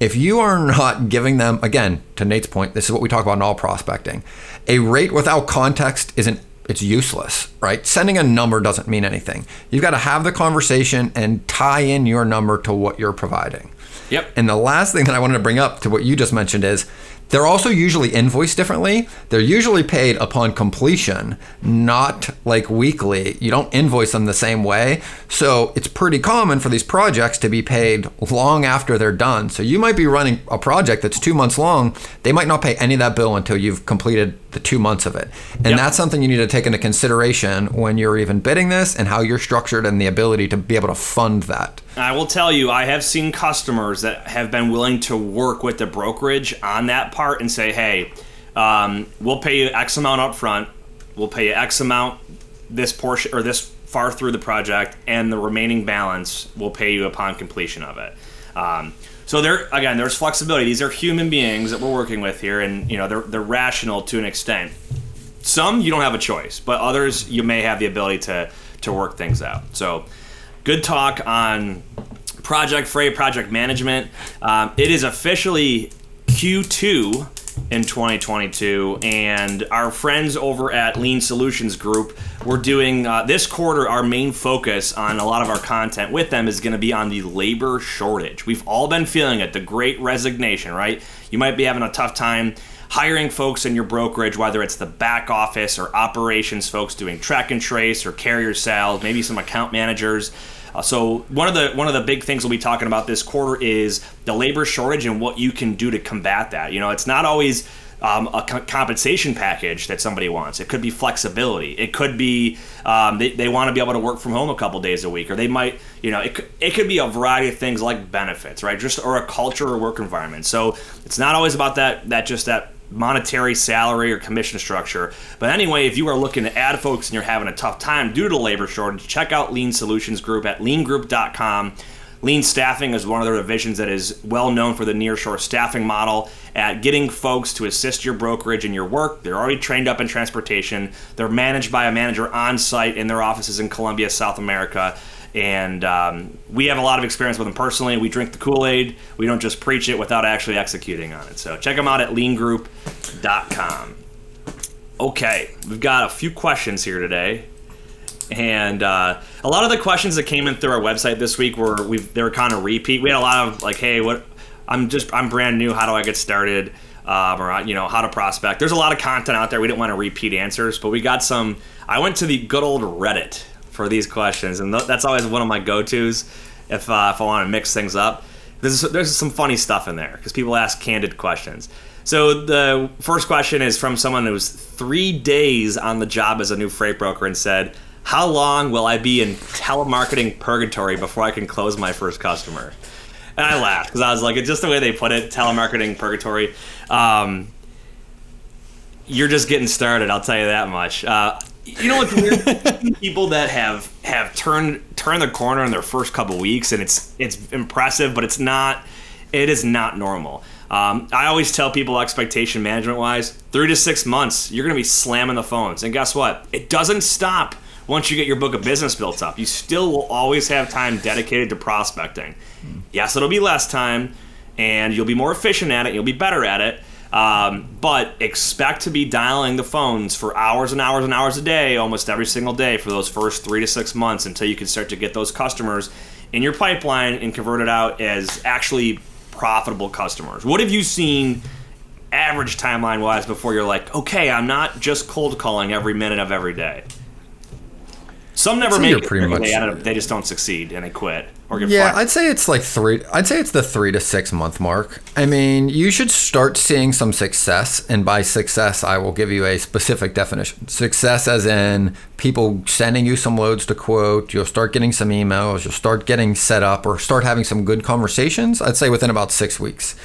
If you are not giving them, again, to Nate's point, this is what we talk about in all prospecting. A rate without context isn't it's useless, right? Sending a number doesn't mean anything. You've got to have the conversation and tie in your number to what you're providing. Yep. And the last thing that I wanted to bring up to what you just mentioned is they're also usually invoiced differently. They're usually paid upon completion, not like weekly. You don't invoice them the same way. So it's pretty common for these projects to be paid long after they're done. So you might be running a project that's two months long. They might not pay any of that bill until you've completed the two months of it. And yep. that's something you need to take into consideration when you're even bidding this and how you're structured and the ability to be able to fund that. I will tell you, I have seen customers that have been willing to work with the brokerage on that part and say, hey, um, we'll pay you X amount up front, we'll pay you X amount this portion or this far through the project, and the remaining balance we'll pay you upon completion of it. Um, so there again, there's flexibility. These are human beings that we're working with here, and you know they're they're rational to an extent. Some you don't have a choice, but others you may have the ability to to work things out. So, good talk on Project Freight, project management. Um, it is officially Q2 in 2022, and our friends over at Lean Solutions Group, we're doing uh, this quarter. Our main focus on a lot of our content with them is going to be on the labor shortage. We've all been feeling it, the great resignation, right? You might be having a tough time hiring folks in your brokerage, whether it's the back office or operations folks doing track and trace or carrier sales, maybe some account managers. Uh, so one of the one of the big things we'll be talking about this quarter is the labor shortage and what you can do to combat that. You know, it's not always um, a co- compensation package that somebody wants. It could be flexibility. It could be um, they, they want to be able to work from home a couple days a week, or they might, you know, it it could be a variety of things like benefits, right? Just or a culture or work environment. So it's not always about that that just that monetary salary or commission structure. But anyway, if you are looking to add folks and you're having a tough time due to the labor shortage, check out Lean Solutions Group at leangroup.com. Lean Staffing is one of their divisions that is well known for the nearshore staffing model at getting folks to assist your brokerage in your work. They're already trained up in transportation. They're managed by a manager on site in their offices in Colombia, South America and um, we have a lot of experience with them personally. We drink the Kool Aid. We don't just preach it without actually executing on it. So check them out at leangroup.com. Okay, we've got a few questions here today, and uh, a lot of the questions that came in through our website this week were we they were kind of repeat. We had a lot of like, hey, what? I'm just I'm brand new. How do I get started? Um, or you know how to prospect. There's a lot of content out there. We didn't want to repeat answers, but we got some. I went to the good old Reddit for these questions, and th- that's always one of my go-tos if uh, if I want to mix things up. There's there's some funny stuff in there because people ask candid questions. So the first question is from someone who was three days on the job as a new freight broker and said, "How long will I be in telemarketing purgatory before I can close my first customer?" And I laughed because I was like, "It's just the way they put it, telemarketing purgatory." Um, you're just getting started. I'll tell you that much. Uh, you know what's weird? (laughs) People that have have turned turned the corner in their first couple weeks, and it's it's impressive, but it's not. It is not normal. Um, I always tell people expectation management wise, three to six months, you're going to be slamming the phones, and guess what? It doesn't stop once you get your book of business built up. You still will always have time dedicated to prospecting. Yes, it'll be less time, and you'll be more efficient at it. You'll be better at it um, but expect to be dialing the phones for hours and hours and hours a day, almost every single day for those first three to six months until you can start to get those customers in your pipeline and convert it out as actually profitable customers. What have you seen average timeline wise before you're like, okay, I'm not just cold calling every minute of every day? Some never make it. Pretty much, they, up, they just don't succeed and they quit or get yeah, I'd say it's like three. I'd say it's the three to six month mark. I mean, you should start seeing some success, and by success, I will give you a specific definition. Success, as in people sending you some loads to quote. You'll start getting some emails. You'll start getting set up, or start having some good conversations. I'd say within about six weeks.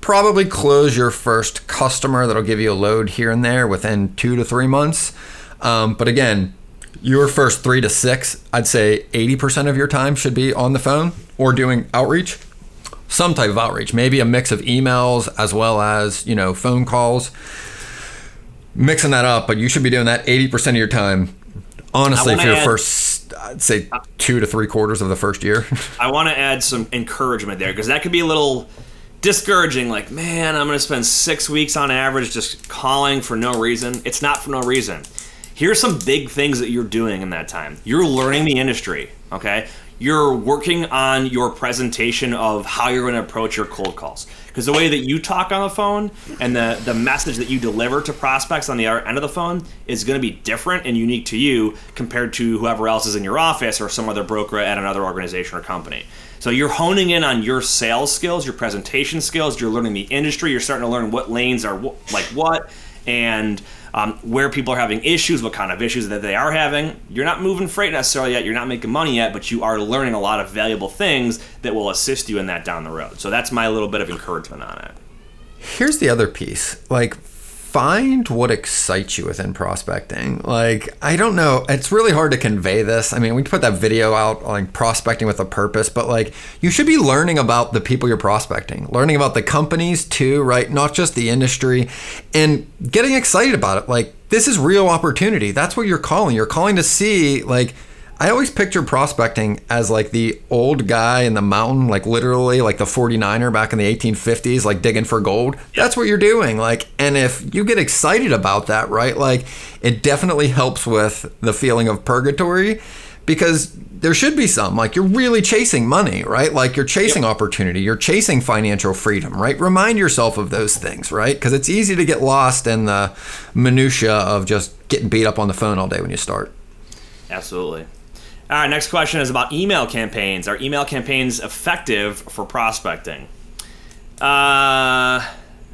probably close your first customer that'll give you a load here and there within two to three months. Um, but again, your first three to six, I'd say 80% of your time should be on the phone or doing outreach, some type of outreach, maybe a mix of emails as well as, you know, phone calls. Mixing that up, but you should be doing that 80% of your time. Honestly, for your add, first, I'd say two to three quarters of the first year. (laughs) I want to add some encouragement there because that could be a little discouraging. Like, man, I'm going to spend six weeks on average just calling for no reason. It's not for no reason here's some big things that you're doing in that time. You're learning the industry, okay? You're working on your presentation of how you're going to approach your cold calls. Because the way that you talk on the phone and the, the message that you deliver to prospects on the other end of the phone is going to be different and unique to you compared to whoever else is in your office or some other broker at another organization or company. So you're honing in on your sales skills, your presentation skills, you're learning the industry, you're starting to learn what lanes are like what, and um, where people are having issues, what kind of issues that they are having. You're not moving freight necessarily yet, you're not making money yet, but you are learning a lot of valuable things that will assist you in that down the road. So that's my little bit of encouragement on it. Here's the other piece like, find what excites you within prospecting. Like, I don't know, it's really hard to convey this. I mean, we put that video out like prospecting with a purpose, but like you should be learning about the people you're prospecting, learning about the companies too, right? Not just the industry and getting excited about it. Like, this is real opportunity. That's what you're calling. You're calling to see like I always picture prospecting as like the old guy in the mountain, like literally like the 49er back in the 1850s, like digging for gold. That's what you're doing. Like, and if you get excited about that, right? Like, it definitely helps with the feeling of purgatory because there should be some. Like, you're really chasing money, right? Like, you're chasing yep. opportunity, you're chasing financial freedom, right? Remind yourself of those things, right? Because it's easy to get lost in the minutia of just getting beat up on the phone all day when you start. Absolutely. All right, next question is about email campaigns. Are email campaigns effective for prospecting? Uh,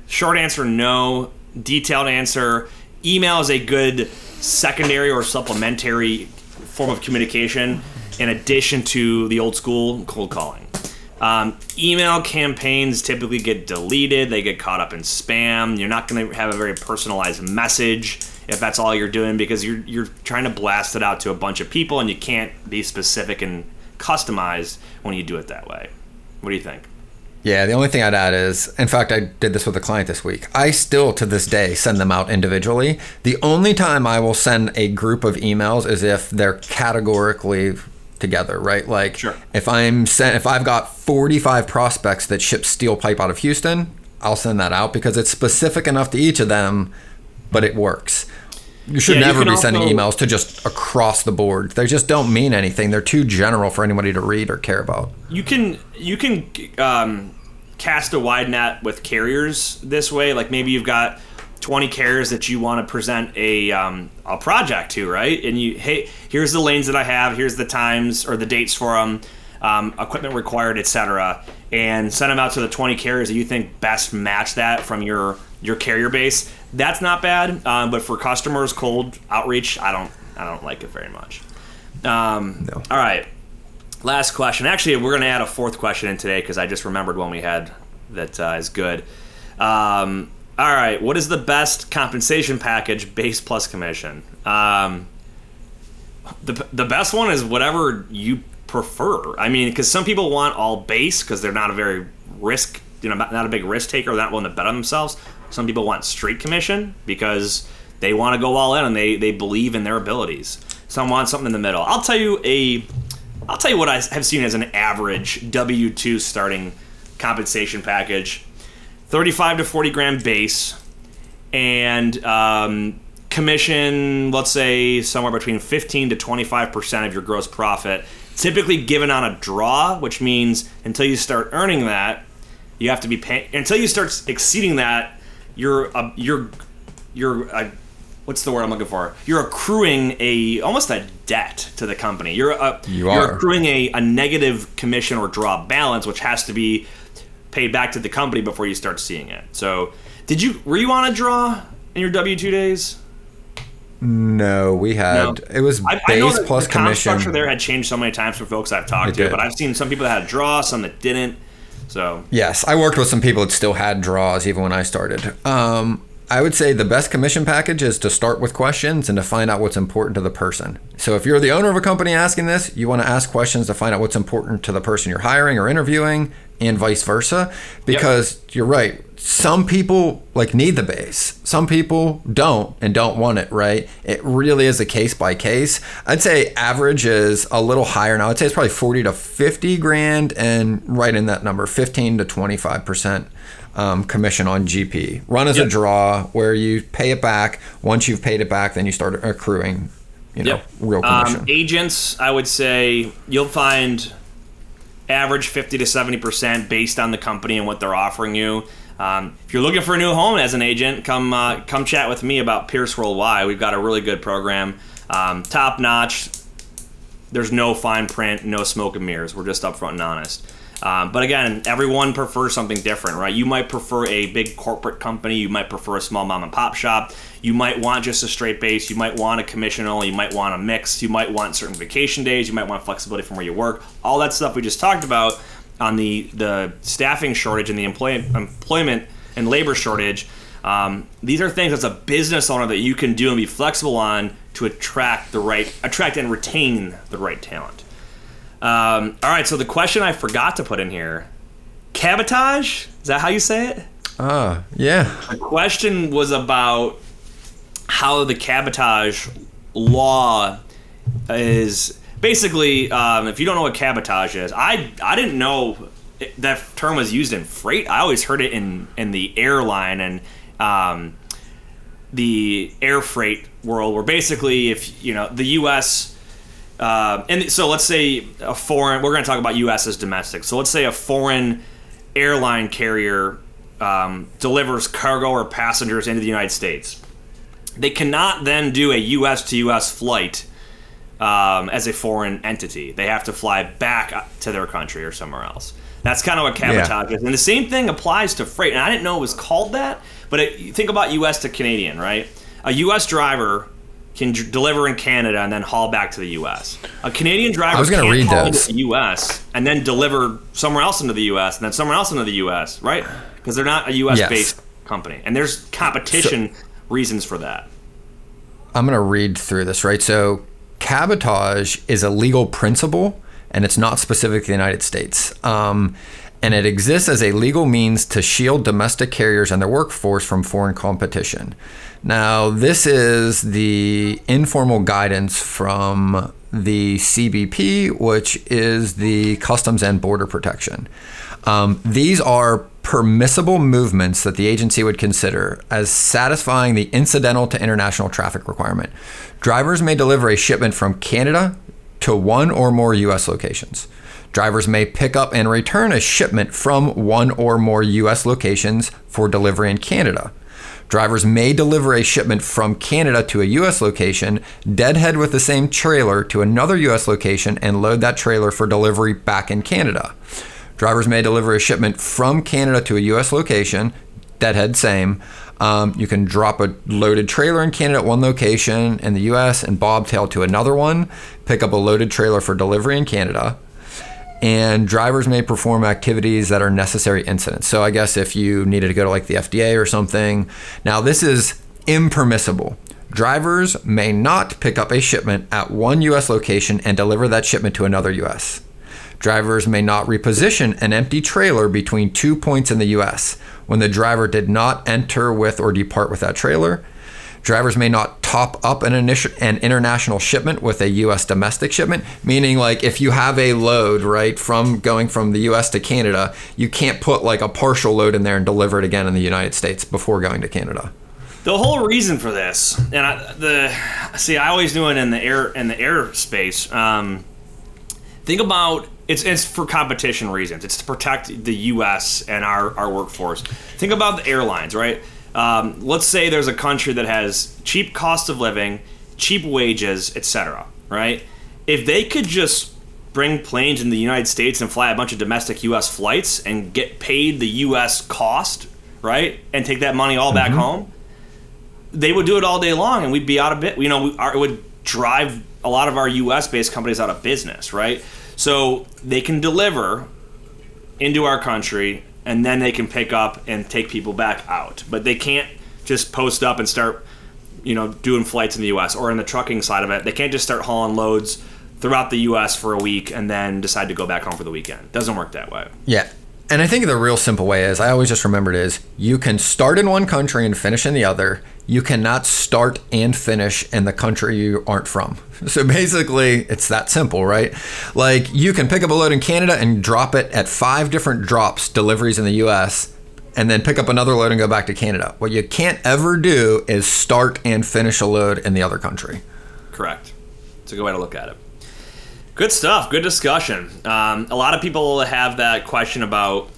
short answer no. Detailed answer email is a good secondary or supplementary form of communication in addition to the old school cold calling. Um, email campaigns typically get deleted, they get caught up in spam. You're not going to have a very personalized message if that's all you're doing because you're you're trying to blast it out to a bunch of people and you can't be specific and customized when you do it that way. What do you think? Yeah, the only thing I'd add is, in fact, I did this with a client this week. I still, to this day, send them out individually. The only time I will send a group of emails is if they're categorically together, right? Like, sure. if I'm sent, if I've got 45 prospects that ship steel pipe out of Houston, I'll send that out because it's specific enough to each of them, but it works. You should yeah, never you be sending emails to just across the board. They just don't mean anything. They're too general for anybody to read or care about. You can you can um, cast a wide net with carriers this way. Like maybe you've got 20 carriers that you want to present a um, a project to, right? And you hey, here's the lanes that I have. Here's the times or the dates for them. Um, equipment required, etc., and send them out to the 20 carriers that you think best match that from your your carrier base. That's not bad, um, but for customers, cold outreach, I don't I don't like it very much. Um, no. All right, last question. Actually, we're going to add a fourth question in today because I just remembered one we had that uh, is good. Um, all right, what is the best compensation package, base plus commission? Um, the the best one is whatever you prefer. I mean, because some people want all base because they're not a very risk, you know, not a big risk taker. Not willing to bet on themselves. Some people want straight commission because they want to go all in and they, they believe in their abilities. Some want something in the middle. I'll tell you a I'll tell you what I have seen as an average W two starting compensation package: thirty-five to forty grand base, and um, commission. Let's say somewhere between fifteen to twenty-five percent of your gross profit, typically given on a draw, which means until you start earning that, you have to be paying. Until you start exceeding that, you're uh, you're you're uh, what's the word I'm looking for? You're accruing a almost a debt to the company. You're uh, you are. you're accruing a, a negative commission or draw balance, which has to be paid back to the company before you start seeing it. So, did you were you on a draw in your W two days? No, we had no. it was base I, I plus the commission. structure there had changed so many times for folks I've talked it to, did. but I've seen some people that had a draw, some that didn't. So Yes, I worked with some people that still had draws even when I started. Um, I would say the best commission package is to start with questions and to find out what's important to the person. So if you're the owner of a company asking this, you want to ask questions to find out what's important to the person you're hiring or interviewing and vice versa because you're right. Some people like need the base. Some people don't and don't want it, right? It really is a case by case. I'd say average is a little higher now. I'd say it's probably 40 to 50 grand and right in that number, 15 to 25% um, commission on GP. Run as Yep. a draw where you pay it back. Once you've paid it back, then you start accruing, you know, Yep. real commission. Um, agents, I would say you'll find average 50 to 70% based on the company and what they're offering you. Um, if you're looking for a new home as an agent, come uh, come chat with me about Pierce Worldwide. We've got a really good program, um, top notch. There's no fine print, no smoke and mirrors. We're just upfront and honest. Um, but again, everyone prefers something different, right? You might prefer a big corporate company. You might prefer a small mom and pop shop. You might want just a straight base. You might want a commission only. You might want a mix. You might want certain vacation days. You might want flexibility from where you work. All that stuff we just talked about on the the staffing shortage and the employ, employment and labor shortage. Um, these are things as a business owner that you can do and be flexible on to attract the right, attract and retain the right talent. Um, all right, so the question I forgot to put in here, cabotage. Is that how you say it? Ah, yeah. The question was about how the cabotage law is basically. Um, if you don't know what cabotage is, I I didn't know that term was used in freight. I always heard it in in the airline and um, the air freight world, where basically if you know the U.S. Uh, and so let's say a foreign. We're going to talk about U.S. as domestic. So let's say a foreign airline carrier um, delivers cargo or passengers into the United States. They cannot then do a U.S. to U.S. flight um, as a foreign entity. They have to fly back to their country or somewhere else. That's kind of what cabotage is. And the same thing applies to freight. And I didn't know it was called that, but it, think about U.S. to Canadian, right? A U.S. driver can d- deliver in Canada and then haul back to the U.S. A Canadian driver I was gonna read haul those. into the U.S. and then deliver somewhere else into the U.S. and then somewhere else into the U.S. Right? Because they're not a U.S. Yes. based company, and there's competition reasons for that. I'm going to read through this, right? So, cabotage is a legal principle and it's not specific to the United States. Um, and it exists as a legal means to shield domestic carriers and their workforce from foreign competition. Now, this is the informal guidance from the CBP, which is the Customs and Border Protection. Um, these are permissible movements that the agency would consider as satisfying the incidental to international traffic requirement. Drivers may deliver a shipment from Canada to one or more U.S. locations. Drivers may pick up and return a shipment from one or more U.S. locations for delivery in Canada. Drivers may deliver a shipment from Canada to a U.S. location, deadhead with the same trailer to another U.S. location, and load that trailer for delivery back in Canada. Drivers may deliver a shipment from Canada to a U.S. location, deadhead same. Um, you can drop a loaded trailer in Canada at one location in the U.S. and bobtail to another one, pick up a loaded trailer for delivery in Canada and drivers may perform activities that are necessary incidents. So I guess if you needed to go to like the FDA or something. Now this is impermissible. Drivers may not pick up a shipment at one US location and deliver that shipment to another US. Drivers may not reposition an empty trailer between two points in the US when the driver did not enter with or depart with that trailer. Drivers may not top up an initial an international shipment with a U.S. domestic shipment, meaning like if you have a load right from going from the U.S. to Canada, you can't put like a partial load in there and deliver it again in the United States before going to Canada. The whole reason for this, and I, the see, I always knew it in the air in the airspace. Um, think about it's it's for competition reasons. It's to protect the U.S. and our our workforce. Think about the airlines, right? Um, let's say there's a country that has cheap cost of living, cheap wages, etc. Right? If they could just bring planes in the United States and fly a bunch of domestic U.S. flights and get paid the U.S. cost, right, and take that money all back home, they would do it all day long, and we'd be out of bit. You know, we, our, it would drive a lot of our U.S. based companies out of business, right? So they can deliver into our country, and then they can pick up and take people back out. But they can't just post up and start, you know, doing flights in the U.S. or in the trucking side of it. They can't just start hauling loads throughout the U.S. for a week and then decide to go back home for the weekend. Doesn't work that way. Yeah. And I think the real simple way is I always just remembered is you can start in one country and finish in the other. You cannot start and finish in the country you aren't from. (laughs) So basically, it's that simple, right? Like you can pick up a load in Canada and drop it at five different drops deliveries in the US and then pick up another load and go back to Canada. What you can't ever do is start and finish a load in the other country. Correct. It's a good way to look at it. Good stuff. Good discussion. Um, a lot of people have that question about,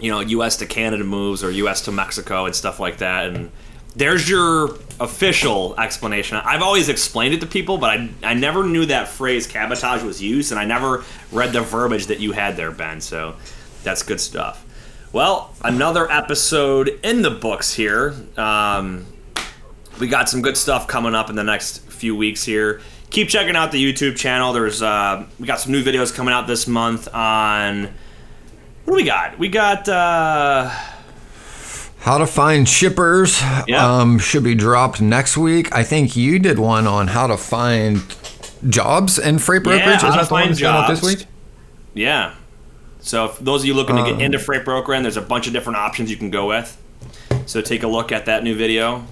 you know, U.S. to Canada moves or U.S. to Mexico and stuff like that. And there's your official explanation. I've always explained it to people, but I, I never knew that phrase cabotage was used, and I never read the verbiage that you had there, Ben. So that's good stuff. Well, another episode in the books here. Um, we got some good stuff coming up in the next few weeks here. Keep checking out the YouTube channel. There's uh, we got some new videos coming out this month on what do we got? We got uh, how to find shippers. Yeah. Um, should be dropped next week. I think you did one on how to find jobs in freight brokerage. Yeah, Is how to the find going out this week? yeah. So if those of you looking to Um, get into freight brokering, there's a bunch of different options you can go with. So take a look at that new video.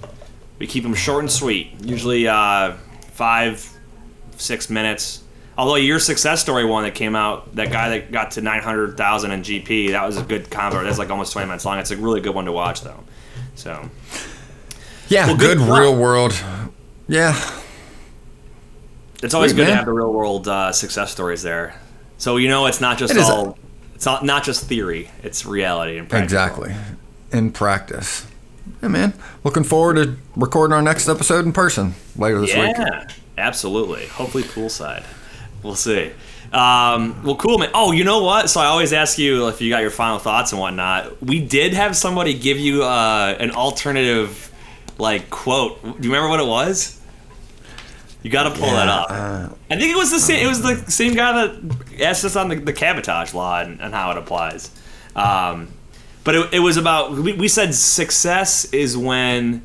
We keep them short and sweet, usually uh, five, six minutes. Although your success story one that came out, that guy that got to 900,000 in GP, that was a good convo. That's like almost 20 minutes long. It's a really good one to watch, though. So Yeah, Well, good good real world. Yeah, it's always Sweet, good to have the real world uh, success stories there. So you know, it's not just It is a- all. It's not not just theory. It's reality and practical. exactly. In practice. Yeah, man. Looking forward to recording our next episode in person later this week. Yeah, absolutely. Hopefully poolside. We'll see. Um, well, cool, man. Oh, you know what? So I always ask you if you got your final thoughts and whatnot. We did have somebody give you uh, an alternative, like quote. Do you remember what it was? You got to pull that up. uh, I think it was the same. It was the same guy that asked us on the, the cabotage law and, and how it applies. Um, but it, it was about we, we said success is when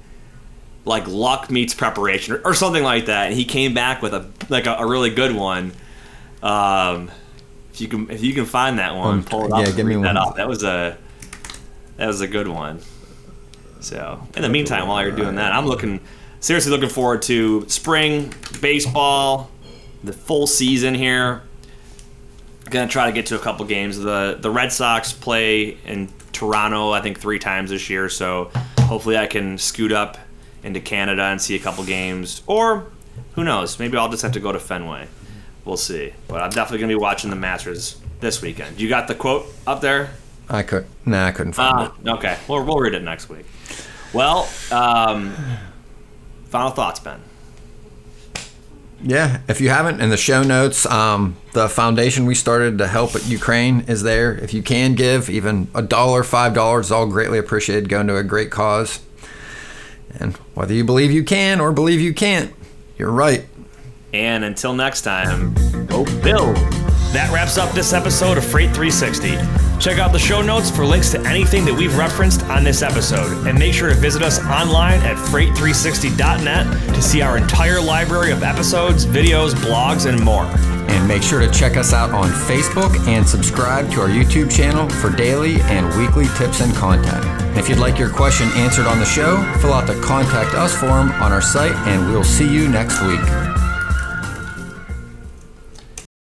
like luck meets preparation or, or something like that. And he came back with a like a, a really good one. Um, if you can if you can find that one, Um, pull it up. yeah, give me that one. up. That was a that was a good one. So in the meantime, while you're doing that, I'm looking seriously looking forward to spring baseball, the full season here. Gonna try to get to a couple games. The the Red Sox play in Toronto, I think three times this year. So hopefully I can scoot up into Canada and see a couple games. Or who knows? Maybe I'll just have to go to Fenway. We'll see. But I'm definitely gonna be watching the Masters this weekend. You got the quote up there? I could. Nah, I couldn't find it. okay. We'll, we'll read it next week. Well, um, final thoughts, Ben. Yeah, if you haven't, in the show notes, um, the foundation we started to help Ukraine is there. If you can give, even a dollar, five dollars, is all greatly appreciated. Going to a great cause. And whether you believe you can or believe you can't, you're right. And until next time, go Bill. That wraps up this episode of Freight 360. Check out the show notes for links to anything that we've referenced on this episode. And make sure to visit us online at freight360.net to see our entire library of episodes, videos, blogs, and more. And make sure to check us out on Facebook and subscribe to our YouTube channel for daily and weekly tips and content. If you'd like your question answered on the show, fill out the Contact Us form on our site, and we'll see you next week.